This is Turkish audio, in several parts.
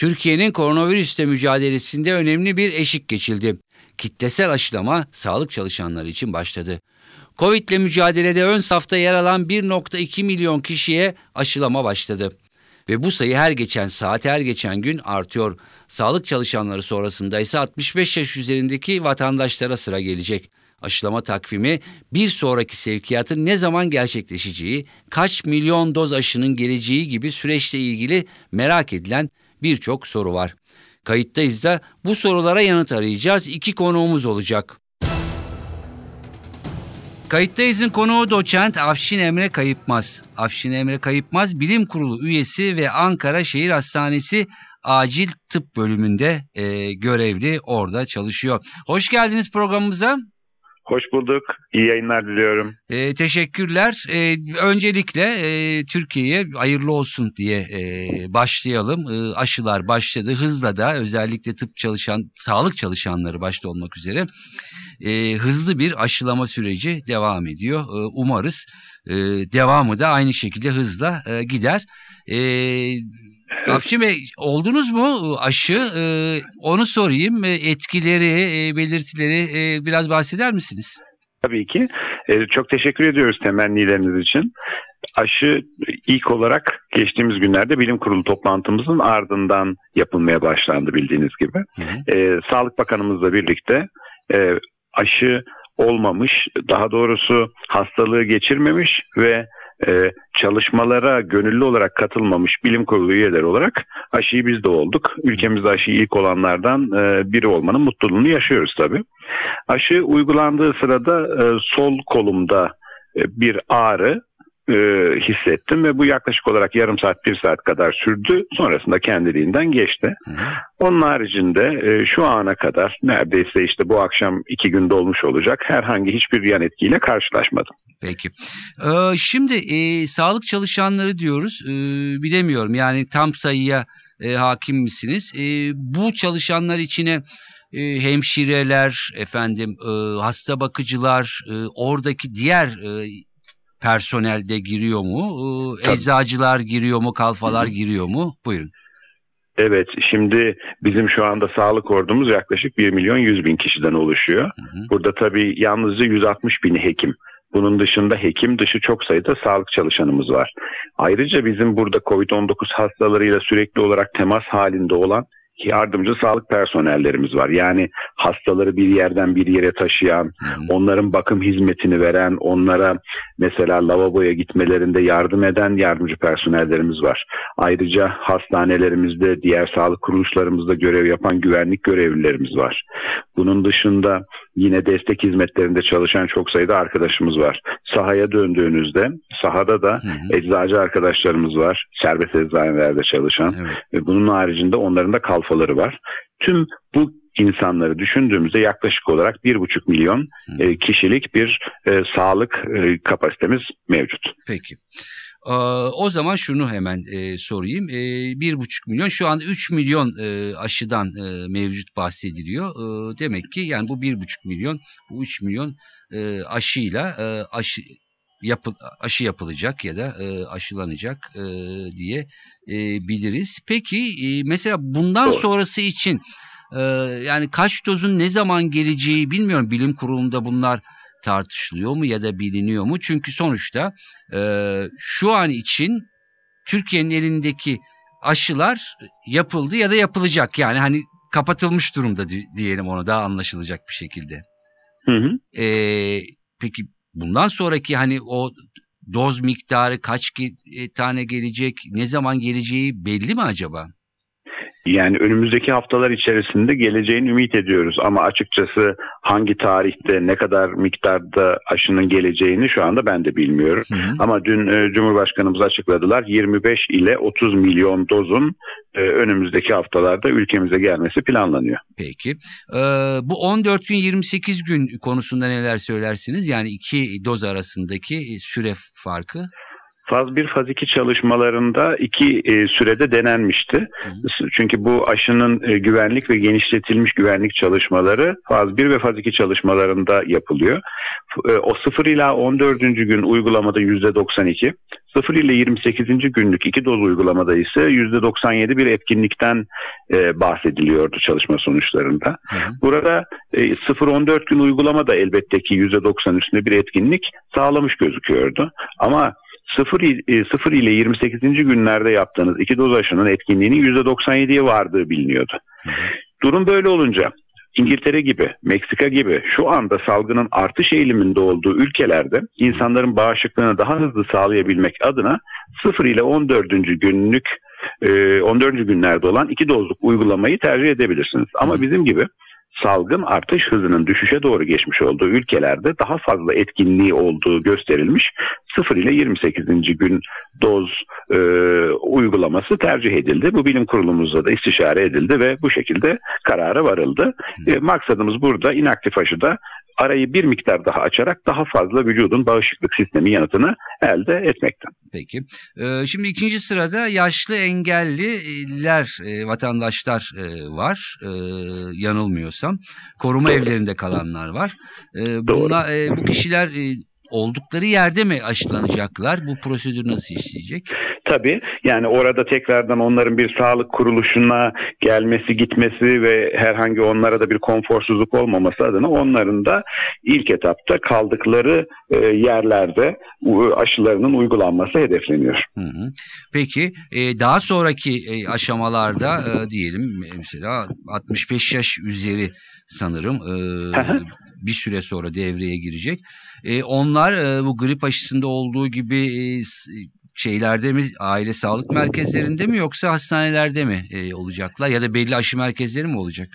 Türkiye'nin koronavirüsle mücadelesinde önemli bir eşik geçildi. Kitlesel aşılama sağlık çalışanları için başladı. Covid ile mücadelede ön safta yer alan 1.2 milyon kişiye aşılama başladı. Ve bu sayı her geçen saat, her geçen gün artıyor. Sağlık çalışanları sonrasında ise 65 yaş üzerindeki vatandaşlara sıra gelecek. Aşılama takvimi bir sonraki sevkiyatın ne zaman gerçekleşeceği, kaç milyon doz aşının geleceği gibi süreçle ilgili merak edilen birçok soru var. Kayıttayız da bu sorulara yanıt arayacağız. İki konuğumuz olacak. Kayıttayız'ın konuğu doçent Afşin Emre Kayıpmaz. Afşin Emre Kayıpmaz bilim kurulu üyesi ve Ankara Şehir Hastanesi acil tıp bölümünde e, görevli orada çalışıyor. Hoş geldiniz programımıza. Hoş bulduk. İyi yayınlar diliyorum. E, teşekkürler. E, öncelikle e, Türkiye'ye hayırlı olsun diye e, başlayalım. E, aşılar başladı. Hızla da özellikle tıp çalışan, sağlık çalışanları başta olmak üzere e, hızlı bir aşılama süreci devam ediyor. E, umarız e, devamı da aynı şekilde hızla e, gider. E, Afşin Bey oldunuz mu aşı? E, onu sorayım. Etkileri, e, belirtileri e, biraz bahseder misiniz? Tabii ki. E, çok teşekkür ediyoruz temennileriniz için. Aşı ilk olarak geçtiğimiz günlerde bilim kurulu toplantımızın ardından yapılmaya başlandı bildiğiniz gibi. Hı hı. E, Sağlık Bakanımızla birlikte e, aşı olmamış, daha doğrusu hastalığı geçirmemiş ve e, çalışmalara gönüllü olarak katılmamış bilim kurulu üyeleri olarak aşıyı biz de olduk. Ülkemizde aşıyı ilk olanlardan e, biri olmanın mutluluğunu yaşıyoruz tabii. Aşı uygulandığı sırada e, sol kolumda e, bir ağrı e, hissettim ve bu yaklaşık olarak yarım saat bir saat kadar sürdü. Sonrasında kendiliğinden geçti. Hı. Onun haricinde e, şu ana kadar neredeyse işte bu akşam iki gün dolmuş olacak herhangi hiçbir yan etkiyle karşılaşmadım. Peki. Ee, şimdi e, sağlık çalışanları diyoruz. Ee, bilemiyorum yani tam sayıya e, hakim misiniz? E, bu çalışanlar içine e, hemşireler, efendim e, hasta bakıcılar, e, oradaki diğer e, personel de giriyor mu? Ee, eczacılar giriyor mu? Kalfalar giriyor mu? Buyurun. Evet, şimdi bizim şu anda sağlık ordumuz yaklaşık 1 milyon 100 bin kişiden oluşuyor. Hı hı. Burada tabii yalnızca 160 bini hekim. Bunun dışında hekim dışı çok sayıda sağlık çalışanımız var. Ayrıca bizim burada COVID-19 hastalarıyla sürekli olarak temas halinde olan yardımcı sağlık personellerimiz var. Yani hastaları bir yerden bir yere taşıyan, hmm. onların bakım hizmetini veren, onlara mesela lavaboya gitmelerinde yardım eden yardımcı personellerimiz var. Ayrıca hastanelerimizde, diğer sağlık kuruluşlarımızda görev yapan güvenlik görevlilerimiz var. Bunun dışında yine destek hizmetlerinde çalışan çok sayıda arkadaşımız var. Sahaya döndüğünüzde sahada da hı hı. eczacı arkadaşlarımız var. Serbest eczanelerde çalışan. Evet. Ve bunun haricinde onların da kalfaları var. Tüm bu insanları düşündüğümüzde yaklaşık olarak bir buçuk milyon e, kişilik bir e, sağlık e, kapasitemiz mevcut. Peki. O zaman şunu hemen e, sorayım. E, bir buçuk milyon şu anda üç milyon e, aşıdan e, mevcut bahsediliyor. E, demek ki yani bu bir buçuk milyon bu üç milyon e, aşıyla e, aşı yapı, aşı yapılacak ya da e, aşılanacak e, diye e, biliriz. Peki e, mesela bundan sonrası için e, yani kaç dozun ne zaman geleceği bilmiyorum bilim kurulunda bunlar tartışılıyor mu ya da biliniyor mu? Çünkü sonuçta e, şu an için Türkiye'nin elindeki aşılar yapıldı ya da yapılacak. Yani hani kapatılmış durumda diyelim ona daha anlaşılacak bir şekilde. Hı hı. E, peki bundan sonraki hani o doz miktarı kaç tane gelecek, ne zaman geleceği belli mi acaba? Yani önümüzdeki haftalar içerisinde geleceğini ümit ediyoruz ama açıkçası hangi tarihte ne kadar miktarda aşının geleceğini şu anda ben de bilmiyorum. Hı hı. Ama dün e, Cumhurbaşkanımız açıkladılar 25 ile 30 milyon dozun e, önümüzdeki haftalarda ülkemize gelmesi planlanıyor. Peki. Ee, bu 14 gün 28 gün konusunda neler söylersiniz? Yani iki doz arasındaki süre farkı? Faz 1, faz 2 çalışmalarında iki e, sürede denenmişti. Hı. Çünkü bu aşının e, güvenlik ve genişletilmiş güvenlik çalışmaları faz 1 ve faz 2 çalışmalarında yapılıyor. E, o 0 ila 14. gün uygulamada %92, 0 ile 28. günlük iki doz uygulamada ise %97 bir etkinlikten e, bahsediliyordu çalışma sonuçlarında. Hı. Burada e, 0-14 gün uygulamada elbette ki %90 üstünde bir etkinlik sağlamış gözüküyordu. Ama 0, 0 e, ile 28. günlerde yaptığınız iki doz aşının etkinliğinin %97'ye vardığı biliniyordu. Durum böyle olunca İngiltere gibi, Meksika gibi şu anda salgının artış eğiliminde olduğu ülkelerde insanların bağışıklığını daha hızlı sağlayabilmek adına 0 ile 14. günlük 14. E, günlerde olan iki dozluk uygulamayı tercih edebilirsiniz. Ama bizim gibi salgın artış hızının düşüşe doğru geçmiş olduğu ülkelerde daha fazla etkinliği olduğu gösterilmiş 0 ile 28. gün doz e, uygulaması tercih edildi. Bu bilim kurulumuzda da istişare edildi ve bu şekilde karara varıldı. E, maksadımız burada inaktif aşıda arayı bir miktar daha açarak daha fazla vücudun bağışıklık sistemi yanıtını elde etmekten. Peki. Ee, şimdi ikinci sırada yaşlı engelliler, e, vatandaşlar e, var. E, yanılmıyorsam. Koruma Doğru. evlerinde kalanlar var. E, buna, e, bu kişiler e, oldukları yerde mi aşılanacaklar? Bu prosedür nasıl işleyecek? Tabii yani orada tekrardan onların bir sağlık kuruluşuna gelmesi gitmesi ve herhangi onlara da bir konforsuzluk olmaması adına onların da ilk etapta kaldıkları e, yerlerde aşılarının uygulanması hedefleniyor. Hı hı. Peki e, daha sonraki e, aşamalarda diyelim mesela 65 yaş üzeri sanırım bir süre sonra devreye girecek. Onlar bu grip aşısında olduğu gibi şeylerde mi aile sağlık merkezlerinde mi yoksa hastanelerde mi e, olacaklar ya da belli aşı merkezleri mi olacak?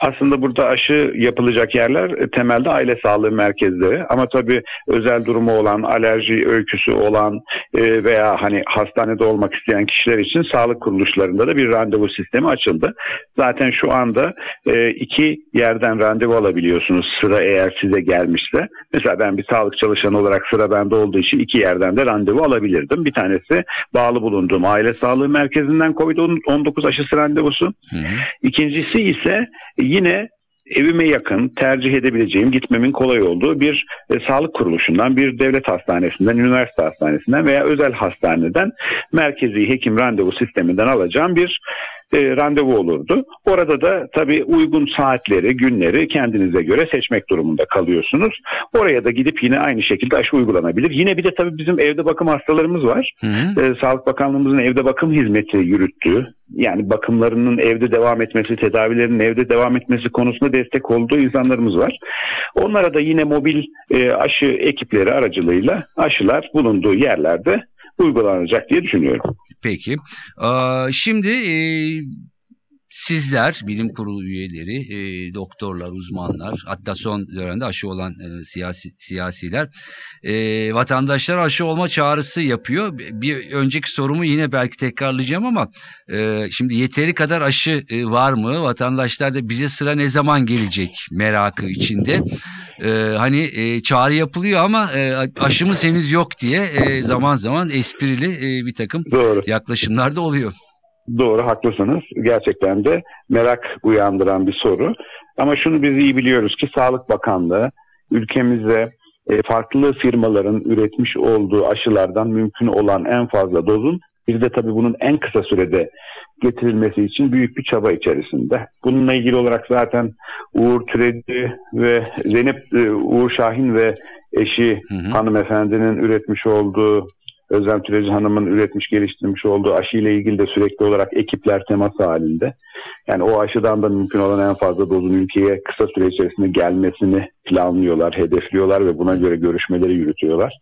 Aslında burada aşı yapılacak yerler e, temelde aile sağlığı merkezleri ama tabii özel durumu olan, alerji öyküsü olan e, veya hani hastanede olmak isteyen kişiler için sağlık kuruluşlarında da bir randevu sistemi açıldı. Zaten şu anda e, iki yerden randevu alabiliyorsunuz sıra eğer size gelmişse. Mesela ben bir sağlık çalışanı olarak sıra bende olduğu için iki yerden de randevu alabilirdim. Bir tanesi bağlı bulunduğum aile sağlığı merkezinden COVID-19 aşısı randevusu. Hı hı. İkincisi ise yine evime yakın tercih edebileceğim, gitmemin kolay olduğu bir e, sağlık kuruluşundan, bir devlet hastanesinden, üniversite hastanesinden veya özel hastaneden merkezi hekim randevu sisteminden alacağım bir e, randevu olurdu. Orada da tabii uygun saatleri, günleri kendinize göre seçmek durumunda kalıyorsunuz. Oraya da gidip yine aynı şekilde aşı uygulanabilir. Yine bir de tabii bizim evde bakım hastalarımız var. Hı hı. E, Sağlık Bakanlığımızın evde bakım hizmeti yürüttüğü, yani bakımlarının evde devam etmesi, tedavilerinin evde devam etmesi konusunda destek olduğu insanlarımız var. Onlara da yine mobil e, aşı ekipleri aracılığıyla aşılar bulunduğu yerlerde uygulanacak diye düşünüyorum. Peki. Ee, şimdi e, sizler, bilim kurulu üyeleri, e, doktorlar, uzmanlar, hatta son dönemde aşı olan e, siyasi siyasiler e, vatandaşlar aşı olma çağrısı yapıyor. Bir önceki sorumu yine belki tekrarlayacağım ama e, şimdi yeteri kadar aşı e, var mı? Vatandaşlar da bize sıra ne zaman gelecek merakı içinde. E, hani e, çağrı yapılıyor ama e, aşımız henüz yok diye e, zaman zaman esprili e, bir takım Doğru. yaklaşımlar da oluyor. Doğru haklısınız. Gerçekten de merak uyandıran bir soru. Ama şunu biz iyi biliyoruz ki Sağlık Bakanlığı ülkemize e, farklı firmaların üretmiş olduğu aşılardan mümkün olan en fazla dozun bir de tabii bunun en kısa sürede getirilmesi için büyük bir çaba içerisinde. Bununla ilgili olarak zaten Uğur Türeci ve Zeynep e, Uğur Şahin ve eşi hı hı. hanımefendinin üretmiş olduğu Özlem Türeci Hanım'ın üretmiş, geliştirmiş olduğu aşı ile ilgili de sürekli olarak ekipler temas halinde. Yani o aşıdan da mümkün olan en fazla dozun ülkeye kısa süre içerisinde gelmesini planlıyorlar, hedefliyorlar ve buna göre görüşmeleri yürütüyorlar.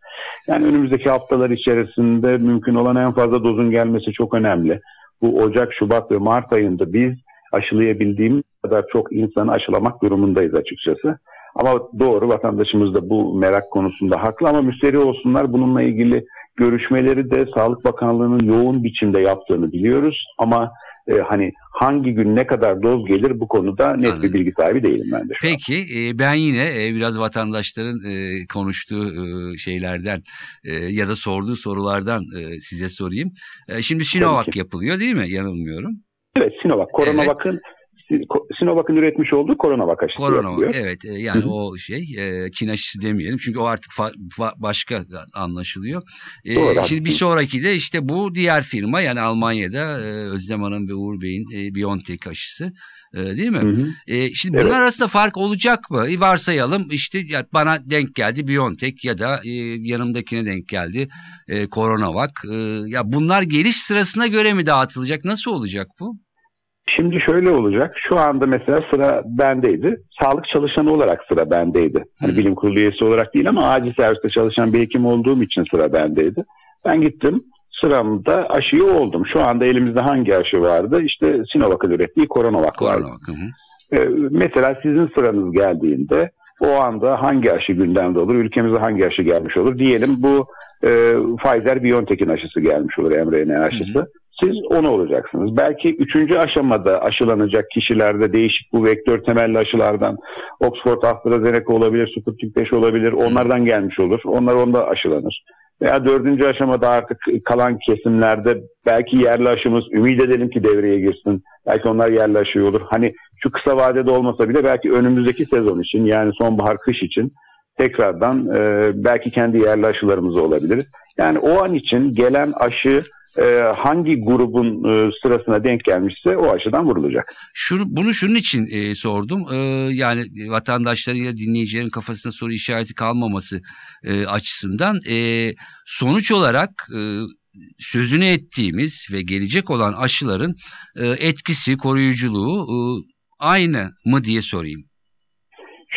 Yani önümüzdeki haftalar içerisinde mümkün olan en fazla dozun gelmesi çok önemli. bu Ocak, Şubat ve Mart ayında biz aşılayabildiğimiz kadar çok insanı aşılamak durumundayız açıkçası. Ama doğru vatandaşımız da bu merak konusunda haklı ama müsterih olsunlar bununla ilgili görüşmeleri de Sağlık Bakanlığı'nın yoğun biçimde yaptığını biliyoruz. Ama e, hani hangi gün ne kadar doz gelir bu konuda net Anladım. bir bilgi sahibi değilim ben de. Peki e, ben yine e, biraz vatandaşların e, konuştuğu e, şeylerden e, ya da sorduğu sorulardan e, size sorayım. E, şimdi Sinovac yapılıyor değil mi? Yanılmıyorum. Evet Sinovac, Coronavac'ın Sinovac'ın üretmiş olduğu Coronavac aşısı Korona yapılıyor. evet e, yani Hı hı. o şey e, Çin aşısı demeyelim çünkü o artık fa- fa- başka anlaşılıyor. E, Doğru, şimdi bir sonraki de işte bu diğer firma yani Almanya'da e, Özlem Hanım ve Uğur Bey'in e, BioNTech aşısı değil mi? Hı hı. E, şimdi Evet. bunlar arasında fark olacak mı? E, varsayalım işte ya bana denk geldi BioNTech ya da e, yanımdakine denk geldi e, CoronaVac. E, ya bunlar geliş sırasına göre mi dağıtılacak? Nasıl olacak bu? Şimdi şöyle olacak. Şu anda mesela sıra bendeydi. Sağlık çalışanı olarak sıra bendeydi. Hani Hı. bilim kurulu üyesi olarak değil ama acil serviste çalışan bir hekim olduğum için sıra bendeydi. Ben gittim sıramda aşıyı oldum. Şu anda elimizde hangi aşı vardı? İşte Sinovac'ın ürettiği Coronavac vardı. CoronaVac. hı hı. Ee, mesela sizin sıranız geldiğinde o anda hangi aşı gündemde olur? Ülkemize hangi aşı gelmiş olur? Diyelim bu e, Pfizer-BioNTech'in aşısı gelmiş olur mRNA aşısı. Siz onu olacaksınız. Belki üçüncü aşamada aşılanacak kişilerde değişik bu vektör temelli aşılardan Oxford AstraZeneca olabilir, Sputnik 5 olabilir. Onlardan gelmiş olur. Onlar onda aşılanır. Veya dördüncü aşamada artık kalan kesimlerde belki yerli aşımız ümit edelim ki devreye girsin. Belki onlar yerli aşı olur. Hani şu kısa vadede olmasa bile belki önümüzdeki sezon için yani sonbahar kış için tekrardan e, belki kendi yerli aşılarımız olabilir. Yani o an için gelen aşı e, hangi grubun e, sırasına denk gelmişse o aşıdan vurulacak. Şunu, bunu şunun için e, sordum. E, yani vatandaşların ya dinleyicilerin kafasında soru işareti kalmaması e, açısından e, sonuç olarak e, sözünü ettiğimiz ve gelecek olan aşıların e, etkisi, koruyuculuğu e, aynı mı diye sorayım.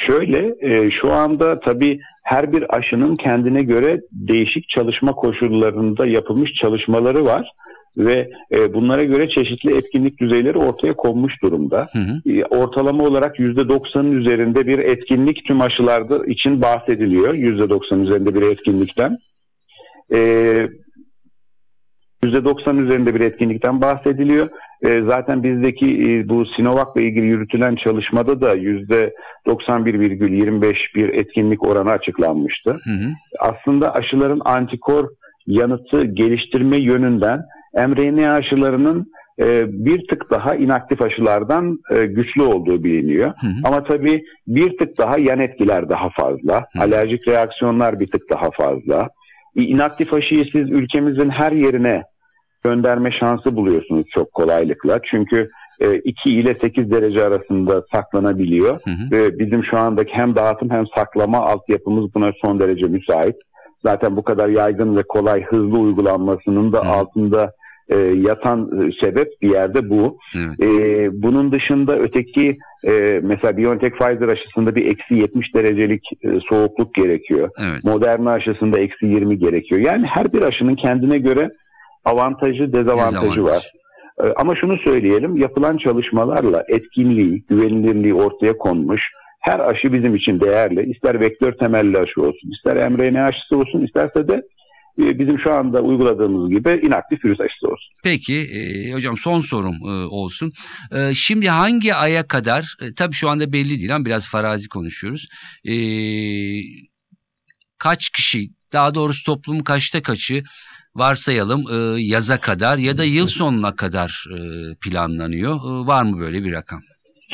Şöyle e, şu anda tabii her bir aşının kendine göre değişik çalışma koşullarında yapılmış çalışmaları var ve e, bunlara göre çeşitli etkinlik düzeyleri ortaya konmuş durumda. Hı hı. E, ortalama olarak %90'ın üzerinde bir etkinlik tüm aşılarda için bahsediliyor. %90 üzerinde bir etkinlikten. E, %90 üzerinde bir etkinlikten bahsediliyor. E, zaten bizdeki e, bu Sinovac'la ilgili yürütülen çalışmada da %91,25 bir etkinlik oranı açıklanmıştı. Hı hı. Aslında aşıların antikor yanıtı geliştirme yönünden mRNA aşılarının e, bir tık daha inaktif aşılardan e, güçlü olduğu biliniyor. Hı hı. Ama tabii bir tık daha yan etkiler daha fazla. Hı. Alerjik reaksiyonlar bir tık daha fazla. İnaktif aşıyı siz ülkemizin her yerine gönderme şansı buluyorsunuz çok kolaylıkla. Çünkü e, 2 ile 8 derece arasında saklanabiliyor. Hı hı. Ve bizim şu andaki hem dağıtım hem saklama altyapımız buna son derece müsait. Zaten bu kadar yaygın ve kolay hızlı uygulanmasının da Hı. altında e, yatan e, sebep bir yerde bu. Evet. E, bunun dışında öteki e, mesela BioNTech Pfizer aşısında bir eksi 70 derecelik e, soğukluk gerekiyor. Evet. Moderna aşısında eksi 20 gerekiyor. Yani her bir aşının kendine göre avantajı, dezavantajı Dezavantaj. var. Ee, Ama şunu söyleyelim, yapılan çalışmalarla etkinliği, güvenilirliği ortaya konmuş. Her aşı bizim için değerli. İster vektör temelli aşı olsun, ister mRNA aşısı olsun, isterse de e, bizim şu anda uyguladığımız gibi inaktif virüs aşısı olsun. Peki e, hocam son sorum e, olsun. E, şimdi hangi aya kadar, e, tabii şu anda belli değil ama biraz farazi konuşuyoruz. E, kaç kişi, daha doğrusu toplumun kaçta kaçı varsayalım e, yaza kadar ya da yıl sonuna kadar e, planlanıyor. E, var mı böyle bir rakam?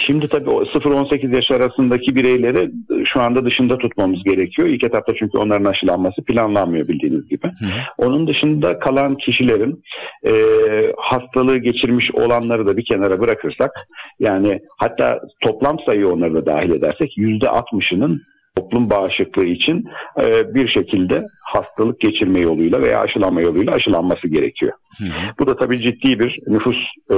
Şimdi tabii o 0-18 yaş arasındaki bireyleri e, şu anda dışında tutmamız gerekiyor. İlk etapta çünkü onların aşılanması planlanmıyor bildiğiniz gibi. Hı. Onun dışında kalan kişilerin e, hastalığı geçirmiş olanları da bir kenara bırakırsak yani hatta toplam sayı onları da dahil edersek yüzde altmışının toplum bağışıklığı için e, bir şekilde hastalık geçirme yoluyla veya aşılanma yoluyla aşılanması gerekiyor. Hı hı. Bu da tabii ciddi bir nüfus e,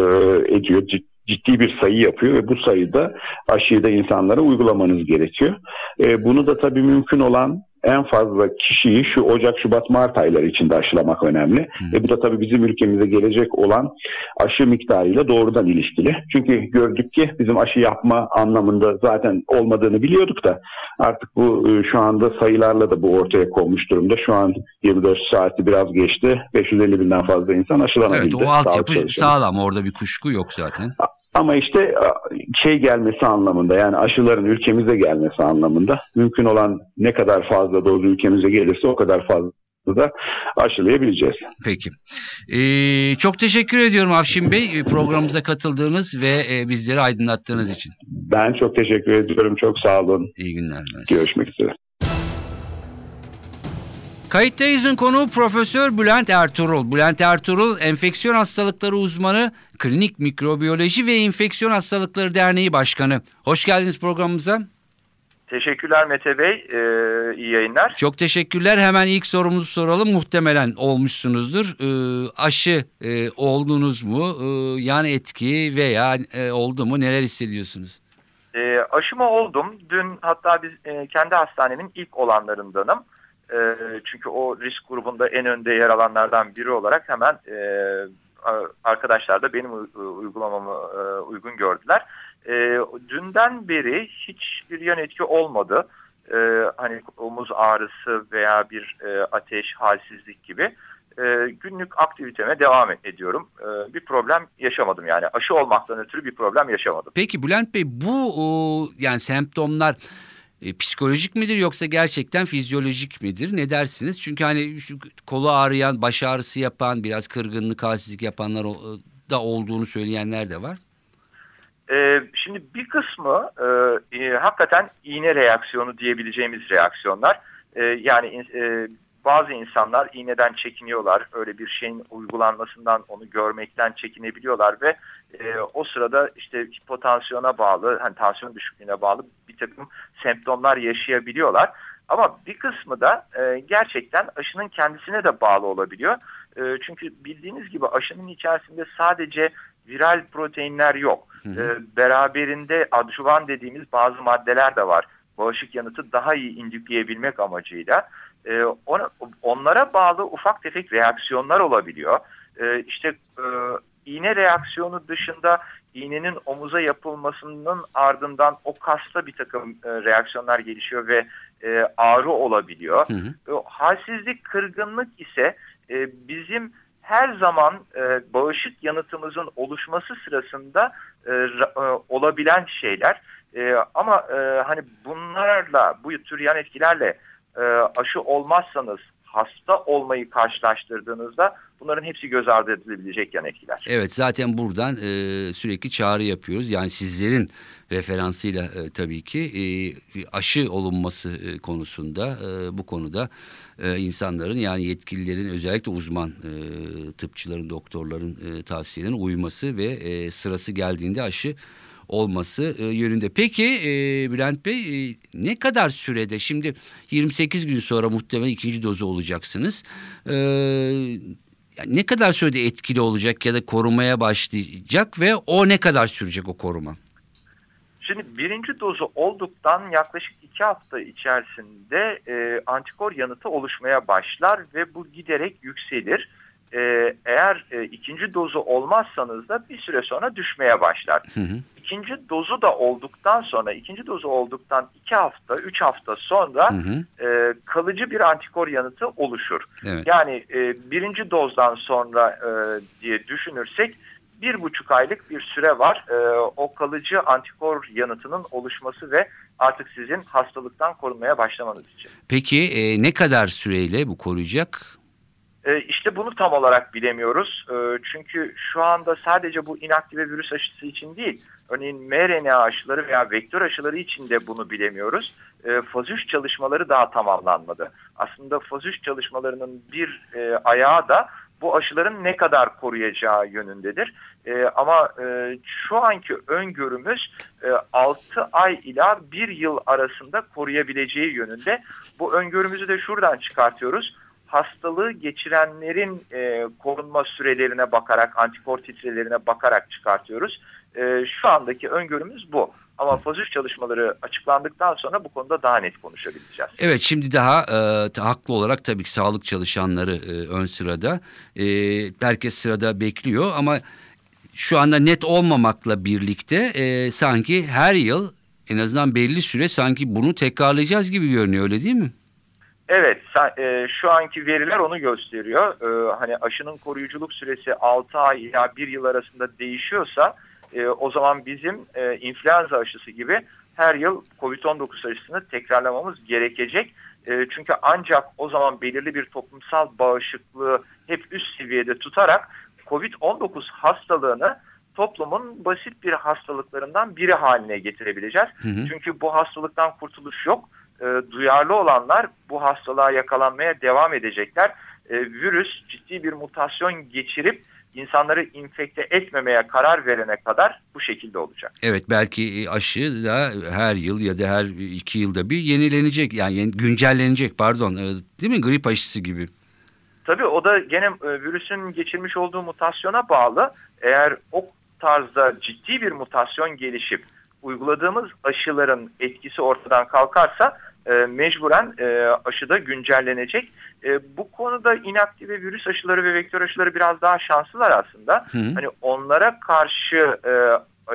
ediyor, cid- ciddi bir sayı yapıyor ve bu sayıda aşıyı da insanlara uygulamanız gerekiyor. E, bunu da tabii mümkün olan en fazla kişiyi şu Ocak, Şubat, Mart ayları içinde aşılamak önemli. Hı. E bu da tabii bizim ülkemize gelecek olan aşı miktarıyla doğrudan ilişkili. Çünkü gördük ki bizim aşı yapma anlamında zaten olmadığını biliyorduk da artık bu e, şu anda sayılarla da bu ortaya konmuş durumda. Şu an 24 saati biraz geçti. 550 binden fazla insan aşılanabildi. Evet o altyapı sağlam orada bir kuşku yok zaten. Ama işte şey gelmesi anlamında yani aşıların ülkemize gelmesi anlamında mümkün olan ne kadar fazla doz ülkemize gelirse o kadar fazla da aşılayabileceğiz. Peki. Ee, çok teşekkür ediyorum Afşin Bey programımıza katıldığınız ve e, bizleri aydınlattığınız için. Ben çok teşekkür ediyorum. Çok sağ olun. İyi günler. Görüşmek üzere. Kayıttayız'ın konuğu Profesör Bülent Ertuğrul. Bülent Ertuğrul enfeksiyon hastalıkları uzmanı, Klinik Mikrobiyoloji ve İnfeksiyon Hastalıkları Derneği Başkanı. Hoş geldiniz programımıza. Teşekkürler Mete Bey. Ee, iyi yayınlar. Çok teşekkürler. Hemen ilk sorumuzu soralım. Muhtemelen olmuşsunuzdur. Ee, aşı e, oldunuz mu? Ee, yan etki veya e, oldu mu? Neler hissediyorsunuz? Ee, aşıma oldum. Dün hatta biz e, kendi hastanemin ilk olanlarındanım. E, çünkü o risk grubunda en önde yer alanlardan biri olarak hemen e, arkadaşlar da benim uygulamamı e, uygun gördüler. E, dünden beri hiçbir yan etki olmadı. E, hani omuz ağrısı veya bir ateş, halsizlik gibi. Günlük aktiviteme devam ediyorum. Bir problem yaşamadım yani. Aşı olmaktan ötürü bir problem yaşamadım. Peki Bülent Bey bu yani semptomlar e, psikolojik midir yoksa gerçekten fizyolojik midir? Ne dersiniz? Çünkü hani şu kolu ağrıyan, baş ağrısı yapan, biraz kırgınlık, halsizlik yapanlar o- da olduğunu söyleyenler de var. Ee, şimdi bir kısmı e, e, hakikaten iğne reaksiyonu diyebileceğimiz reaksiyonlar. E, yani e, bazı insanlar iğneden çekiniyorlar. Öyle bir şeyin uygulanmasından onu görmekten çekinebiliyorlar ve e, o sırada işte hipotansiyona bağlı, hani tansiyon düşüklüğüne bağlı bir takım semptomlar yaşayabiliyorlar. Ama bir kısmı da e, gerçekten aşının kendisine de bağlı olabiliyor. E, çünkü bildiğiniz gibi aşının içerisinde sadece viral proteinler yok. Hı hı. E, beraberinde adjuvan dediğimiz bazı maddeler de var. Bağışık yanıtı daha iyi indükleyebilmek amacıyla. E, ona, onlara bağlı ufak tefek reaksiyonlar olabiliyor. E, işte e, iğne reaksiyonu dışında iğnenin omuza yapılmasının ardından o kasta bir takım e, reaksiyonlar gelişiyor ve e, ağrı olabiliyor. Hı hı. E, halsizlik, kırgınlık ise e, bizim her zaman e, bağışık yanıtımızın oluşması sırasında e, e, olabilen şeyler. E, ama e, hani bunlarla, bu tür yan etkilerle e, aşı olmazsanız hasta olmayı karşılaştırdığınızda bunların hepsi göz ardı edilebilecek yan etkiler. Evet zaten buradan e, sürekli çağrı yapıyoruz. Yani sizlerin referansıyla e, tabii ki e, aşı olunması e, konusunda e, bu konuda e, insanların yani yetkililerin özellikle uzman e, tıpçıların, doktorların e, tavsiyelerine uyması ve e, sırası geldiğinde aşı olması e, yönünde. Peki e, Bülent Bey e, ne kadar sürede şimdi 28 gün sonra muhtemelen ikinci dozu olacaksınız. E, ne kadar sürede etkili olacak ya da korumaya başlayacak ve o ne kadar sürecek o koruma? Şimdi birinci dozu olduktan yaklaşık iki hafta içerisinde e, antikor yanıtı oluşmaya başlar ve bu giderek yükselir. E, eğer e, ikinci dozu olmazsanız da bir süre sonra düşmeye başlar. Hı hı. İkinci dozu da olduktan sonra, ikinci dozu olduktan iki hafta, üç hafta sonra Hı hı. e, kalıcı bir antikor yanıtı oluşur. Evet. Yani e, birinci dozdan sonra e, diye düşünürsek bir buçuk aylık bir süre var. E, o kalıcı antikor yanıtının oluşması ve artık sizin hastalıktan korunmaya başlamanız için. Peki e, ne kadar süreyle bu koruyacak? E, işte bunu tam olarak bilemiyoruz. E, çünkü şu anda sadece bu inaktive virüs aşısı için değil, örneğin mRNA aşıları veya vektör aşıları için de bunu bilemiyoruz. E, faz 3 çalışmaları daha tamamlanmadı. Aslında faz 3 çalışmalarının bir e, ayağı da bu aşıların ne kadar koruyacağı yönündedir. E, ama e, şu anki öngörümüz e, 6 ay ila 1 yıl arasında koruyabileceği yönünde. Bu öngörümüzü de şuradan çıkartıyoruz hastalığı geçirenlerin e, korunma sürelerine bakarak, antikor titrelerine bakarak çıkartıyoruz. E, şu andaki öngörümüz bu. Ama 3 çalışmaları açıklandıktan sonra bu konuda daha net konuşabileceğiz. Evet şimdi daha e, haklı olarak tabii ki sağlık çalışanları e, ön sırada. E, herkes sırada bekliyor ama şu anda net olmamakla birlikte e, sanki her yıl en azından belli süre sanki bunu tekrarlayacağız gibi görünüyor öyle değil mi? Evet, e, şu anki veriler onu gösteriyor. E, hani aşının koruyuculuk süresi 6 ay ila 1 yıl arasında değişiyorsa e, o zaman bizim e, influenza aşısı gibi her yıl COVID-19 aşısını tekrarlamamız gerekecek. E, çünkü ancak o zaman belirli bir toplumsal bağışıklığı hep üst seviyede tutarak COVID-19 hastalığını toplumun basit bir hastalıklarından biri haline getirebileceğiz. Hı hı. Çünkü bu hastalıktan kurtuluş yok. E, duyarlı olanlar bu hastalığa yakalanmaya devam edecekler. E, virüs ciddi bir mutasyon geçirip insanları infekte etmemeye karar verene kadar bu şekilde olacak. Evet belki aşı da her yıl ya da her iki yılda bir yenilenecek yani güncellenecek pardon e, değil mi grip aşısı gibi. Tabii o da gene e, virüsün geçirmiş olduğu mutasyona bağlı. Eğer o tarzda ciddi bir mutasyon gelişip uyguladığımız aşıların etkisi ortadan kalkarsa e, mecburen e, aşı da güncellenecek. E, bu konuda inaktive virüs aşıları ve vektör aşıları biraz daha şanslılar aslında. Hı hı. Hani onlara karşı e,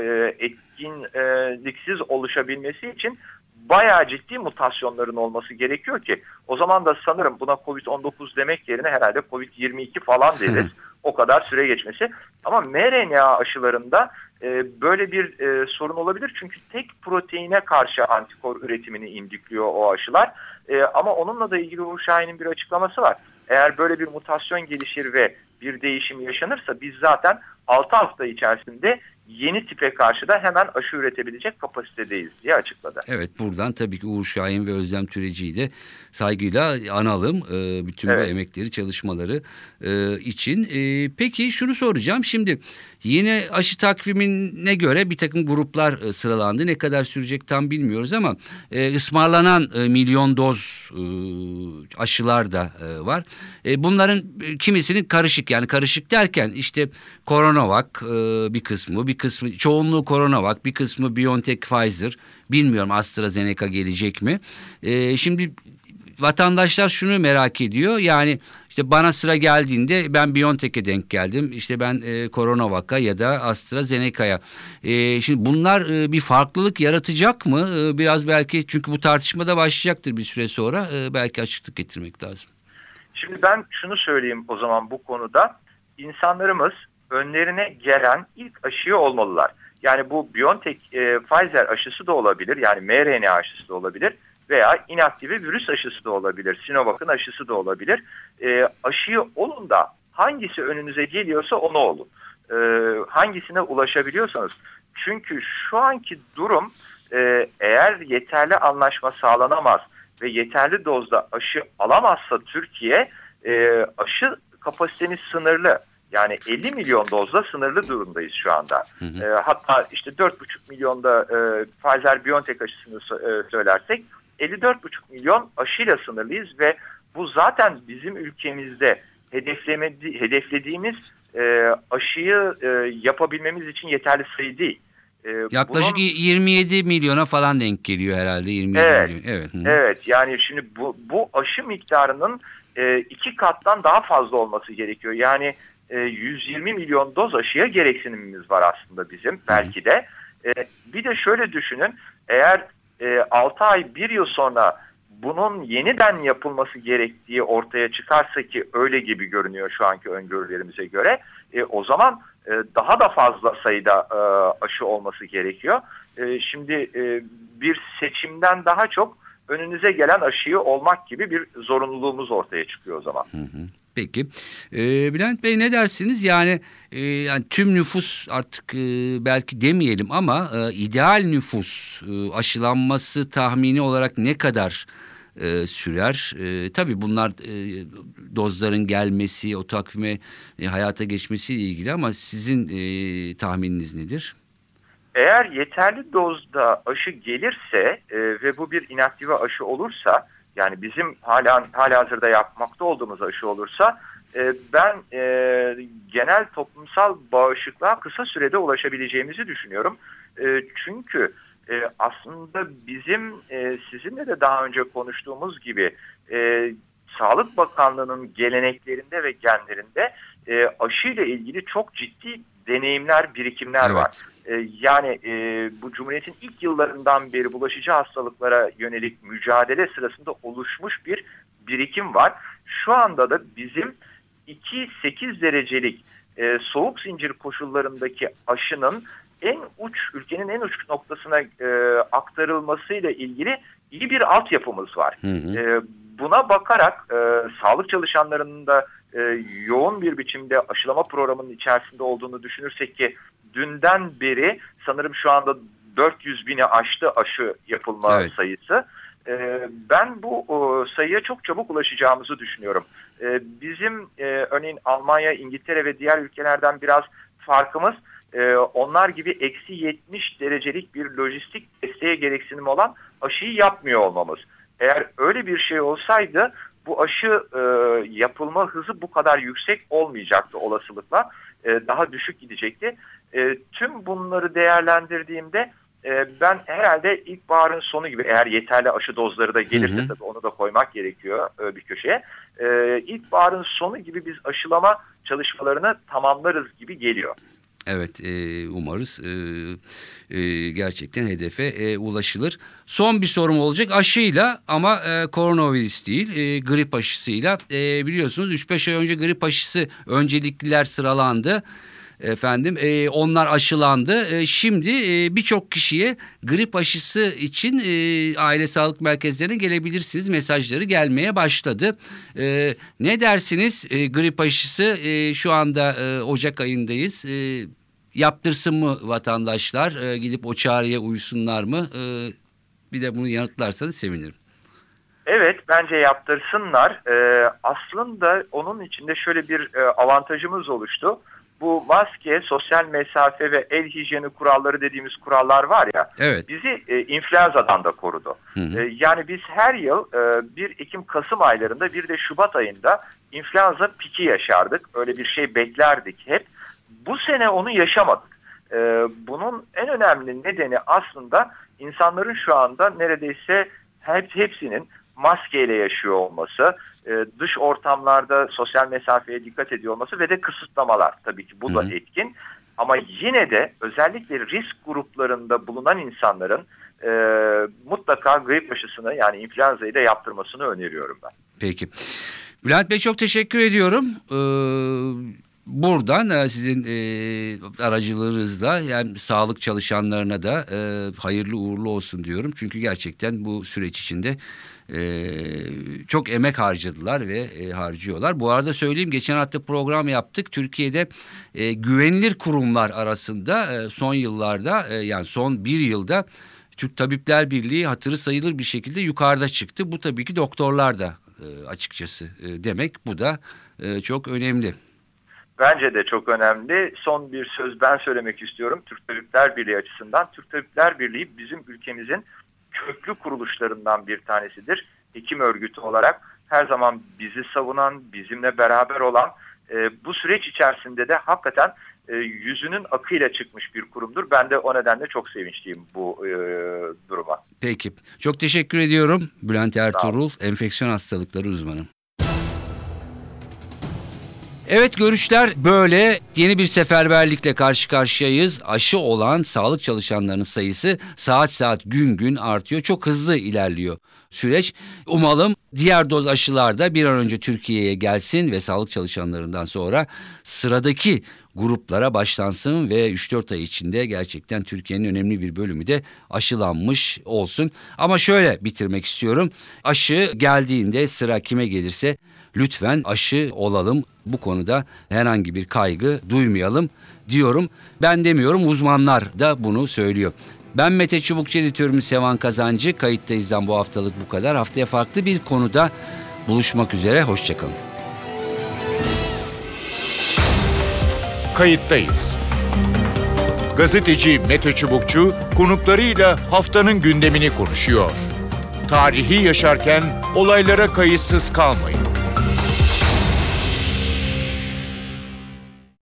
e, etkinliksiz oluşabilmesi için bayağı ciddi mutasyonların olması gerekiyor ki o zaman da sanırım buna COVID-19 demek yerine herhalde COVID-22 falan deriz. o kadar süre geçmesi. Ama mRNA aşılarında e, böyle bir e, sorun olabilir. Çünkü tek proteine karşı antikor üretimini indikliyor o aşılar. E, ama onunla da ilgili Uğur Şahin'in bir açıklaması var. Eğer böyle bir mutasyon gelişir ve bir değişim yaşanırsa biz zaten 6 hafta içerisinde yeni tipe karşı da hemen aşı üretebilecek kapasitedeyiz diye açıkladı. Evet buradan tabii ki Uğur Şahin ve Özlem Türeci'yi de saygıyla analım. E, bütün evet. bu emekleri çalışmaları e, için. E, peki şunu soracağım şimdi yine aşı takvimine göre bir takım gruplar e, sıralandı. Ne kadar sürecek tam bilmiyoruz ama e, ısmarlanan e, milyon doz e, aşılar da e, var. E, bunların e, kimisinin karışık yani karışık derken işte Coronavac e, bir kısmı bir kısmı çoğunluğu Coronavac bir kısmı BioNTech Pfizer bilmiyorum AstraZeneca gelecek mi? E, şimdi vatandaşlar şunu merak ediyor. Yani işte bana sıra geldiğinde ben BioNTech'e denk geldim. İşte ben e, CoronaVac'a ya da AstraZeneca'ya. E, şimdi bunlar e, bir farklılık yaratacak mı? E, biraz belki çünkü bu tartışmada başlayacaktır bir süre sonra. E, belki açıklık getirmek lazım. Şimdi ben şunu söyleyeyim o zaman bu konuda. İnsanlarımız önlerine gelen ilk aşıyı olmalılar. Yani bu BioNTech e, Pfizer aşısı da olabilir. Yani mRNA aşısı da olabilir veya inaktive virüs aşısı da olabilir. Sinovac'ın aşısı da olabilir. E, aşıyı olun da hangisi önünüze geliyorsa onu olun. E, hangisine ulaşabiliyorsanız. Çünkü şu anki durum e, eğer yeterli anlaşma sağlanamaz ve yeterli dozda aşı alamazsa Türkiye e, aşı kapasitemiz sınırlı. Yani 50 milyon dozla sınırlı durumdayız şu anda. Hı hı. E, hatta işte 4,5 milyonda e, Pfizer-BioNTech aşısını e, söylersek 54,5 milyon aşıyla sınırlıyız ve bu zaten bizim ülkemizde hedeflemedi, hedeflediğimiz e, aşıyı e, yapabilmemiz için yeterli sayı değil. E, Yaklaşık bunun, 27 milyona falan denk geliyor herhalde 27 evet, milyon. Evet. Evet yani şimdi bu, bu aşı miktarının e, iki kattan daha fazla olması gerekiyor. Yani e, 120 milyon doz aşıya gereksinimimiz var aslında bizim belki de. E, bir de şöyle düşünün eğer e, 6 ay 1 yıl sonra bunun yeniden yapılması gerektiği ortaya çıkarsa ki öyle gibi görünüyor şu anki öngörülerimize göre e, o zaman e, daha da fazla sayıda e, aşı olması gerekiyor. E, şimdi e, bir seçimden daha çok önünüze gelen aşıyı olmak gibi bir zorunluluğumuz ortaya çıkıyor o zaman. Hı hı. Peki. Ee, Bülent Bey ne dersiniz? Yani, e, yani tüm nüfus artık e, belki demeyelim ama e, ideal nüfus e, aşılanması tahmini olarak ne kadar e, sürer? E, tabii bunlar e, dozların gelmesi, o takvime e, hayata geçmesiyle ilgili ama sizin e, tahmininiz nedir? Eğer yeterli dozda aşı gelirse e, ve bu bir inaktive aşı olursa yani bizim hala hala hazırda yapmakta olduğumuz aşı olursa e, ben e, genel toplumsal bağışıklığa kısa sürede ulaşabileceğimizi düşünüyorum. E, çünkü e, aslında bizim e, sizinle de daha önce konuştuğumuz gibi e, Sağlık Bakanlığı'nın geleneklerinde ve genlerinde e, aşıyla ilgili çok ciddi deneyimler, birikimler Evet. var. E, yani e, bu Cumhuriyet'in ilk yıllarından beri bulaşıcı hastalıklara yönelik mücadele sırasında oluşmuş bir birikim var. Şu anda da bizim 2-8 derecelik e, soğuk zincir koşullarındaki aşının en uç ülkenin en uç noktasına e, aktarılmasıyla ilgili iyi bir altyapımız var. Hı hı. E, buna bakarak e, sağlık çalışanlarının da e, yoğun bir biçimde aşılama programının içerisinde olduğunu düşünürsek ki dünden beri sanırım şu anda 400 bini aştı aşı yapılma Evet. sayısı. E, ben bu o, sayıya çok çabuk ulaşacağımızı düşünüyorum. E, bizim e, örneğin Almanya, İngiltere ve diğer ülkelerden biraz farkımız e, onlar gibi eksi 70 derecelik bir lojistik desteğe gereksinim olan aşıyı yapmıyor olmamız. Eğer öyle bir şey olsaydı bu aşı e, yapılma hızı bu kadar yüksek olmayacaktı olasılıkla. E, daha düşük gidecekti. E, tüm bunları değerlendirdiğimde e, ben herhalde ilkbaharın sonu gibi eğer yeterli aşı dozları da gelirse Hı hı. tabii onu da koymak gerekiyor e, bir köşeye. E, ilkbaharın sonu gibi biz aşılama çalışmalarını tamamlarız gibi geliyor. Evet e, umarız e, e, gerçekten hedefe e, ulaşılır. Son bir sorum olacak aşıyla ama e, koronavirüs değil e, grip aşısıyla. E, biliyorsunuz 3-5 ay önce grip aşısı öncelikliler sıralandı. Efendim e, onlar aşılandı. E, şimdi e, birçok kişiye grip aşısı için e, aile sağlık merkezlerine gelebilirsiniz mesajları gelmeye başladı. E, ne dersiniz e, grip aşısı e, şu anda e, Ocak ayındayız. E, yaptırsın mı vatandaşlar E, gidip o çağrıya uysunlar mı? E, bir de bunu yanıtlarsanız sevinirim. Evet bence yaptırsınlar. Ee, aslında onun içinde şöyle bir e, avantajımız oluştu. Bu maske, sosyal mesafe ve el hijyeni kuralları dediğimiz kurallar var ya Evet. bizi e, influenzadan da korudu. Hı hı. E, yani biz her yıl e, 1 Ekim-Kasım aylarında bir de Şubat ayında influenza piki yaşardık. Öyle bir şey beklerdik hep. Bu sene onu yaşamadık. E, bunun en önemli nedeni aslında insanların şu anda neredeyse hep, hepsinin maskeyle yaşıyor olması, e, dış ortamlarda sosyal mesafeye dikkat ediyor olması ve de kısıtlamalar tabii ki bu da Hı etkin. Ama yine de özellikle risk gruplarında bulunan insanların e, mutlaka grip aşısını yani influenza'yı da yaptırmasını öneriyorum ben. Peki. Bülent Bey çok teşekkür ediyorum. Ee, buradan e, sizin e, aracılığınızla yani sağlık çalışanlarına da e, hayırlı uğurlu olsun diyorum. Çünkü gerçekten bu süreç içinde e, çok emek harcadılar ve e, harcıyorlar. Bu arada söyleyeyim geçen hafta program yaptık. Türkiye'de e, güvenilir kurumlar arasında e, son yıllarda e, yani son bir yılda Türk Tabipler Birliği hatırı sayılır bir şekilde yukarıda çıktı. Bu tabii ki doktorlar da e, açıkçası e, demek. Bu da e, çok önemli. Bence de çok önemli. Son bir söz ben söylemek istiyorum Türk Tabipler Birliği açısından. Türk Tabipler Birliği bizim ülkemizin köklü kuruluşlarından bir tanesidir. Hekim örgütü olarak her zaman bizi savunan, bizimle beraber olan e, bu süreç içerisinde de hakikaten e, yüzünün akıyla çıkmış bir kurumdur. Ben de o nedenle çok sevinçliyim bu e, duruma. Peki. Çok teşekkür ediyorum. Bülent. Ertuğrul, enfeksiyon hastalıkları uzmanı. Evet görüşler böyle yeni bir seferberlikle karşı karşıyayız. Aşı olan sağlık çalışanlarının sayısı saat saat gün gün artıyor. Çok hızlı ilerliyor süreç. Umalım diğer doz aşılar da bir an önce Türkiye'ye gelsin ve sağlık çalışanlarından sonra sıradaki gruplara başlansın ve 3-4 ay içinde gerçekten Türkiye'nin önemli bir bölümü de aşılanmış olsun. Ama şöyle bitirmek istiyorum. Aşı geldiğinde sıra kime gelirse lütfen aşı olalım. Bu konuda herhangi bir kaygı duymayalım diyorum. Ben demiyorum uzmanlar da bunu söylüyor. Ben Mete Çubukçu editörümüz Sevan Kazancı. Kayıttayız'dan bu haftalık bu kadar. Haftaya farklı bir konuda buluşmak üzere. Hoşçakalın. Kayıttayız. Gazeteci Mete Çubukçu konuklarıyla haftanın gündemini konuşuyor. Tarihi yaşarken olaylara kayıtsız kalmayın.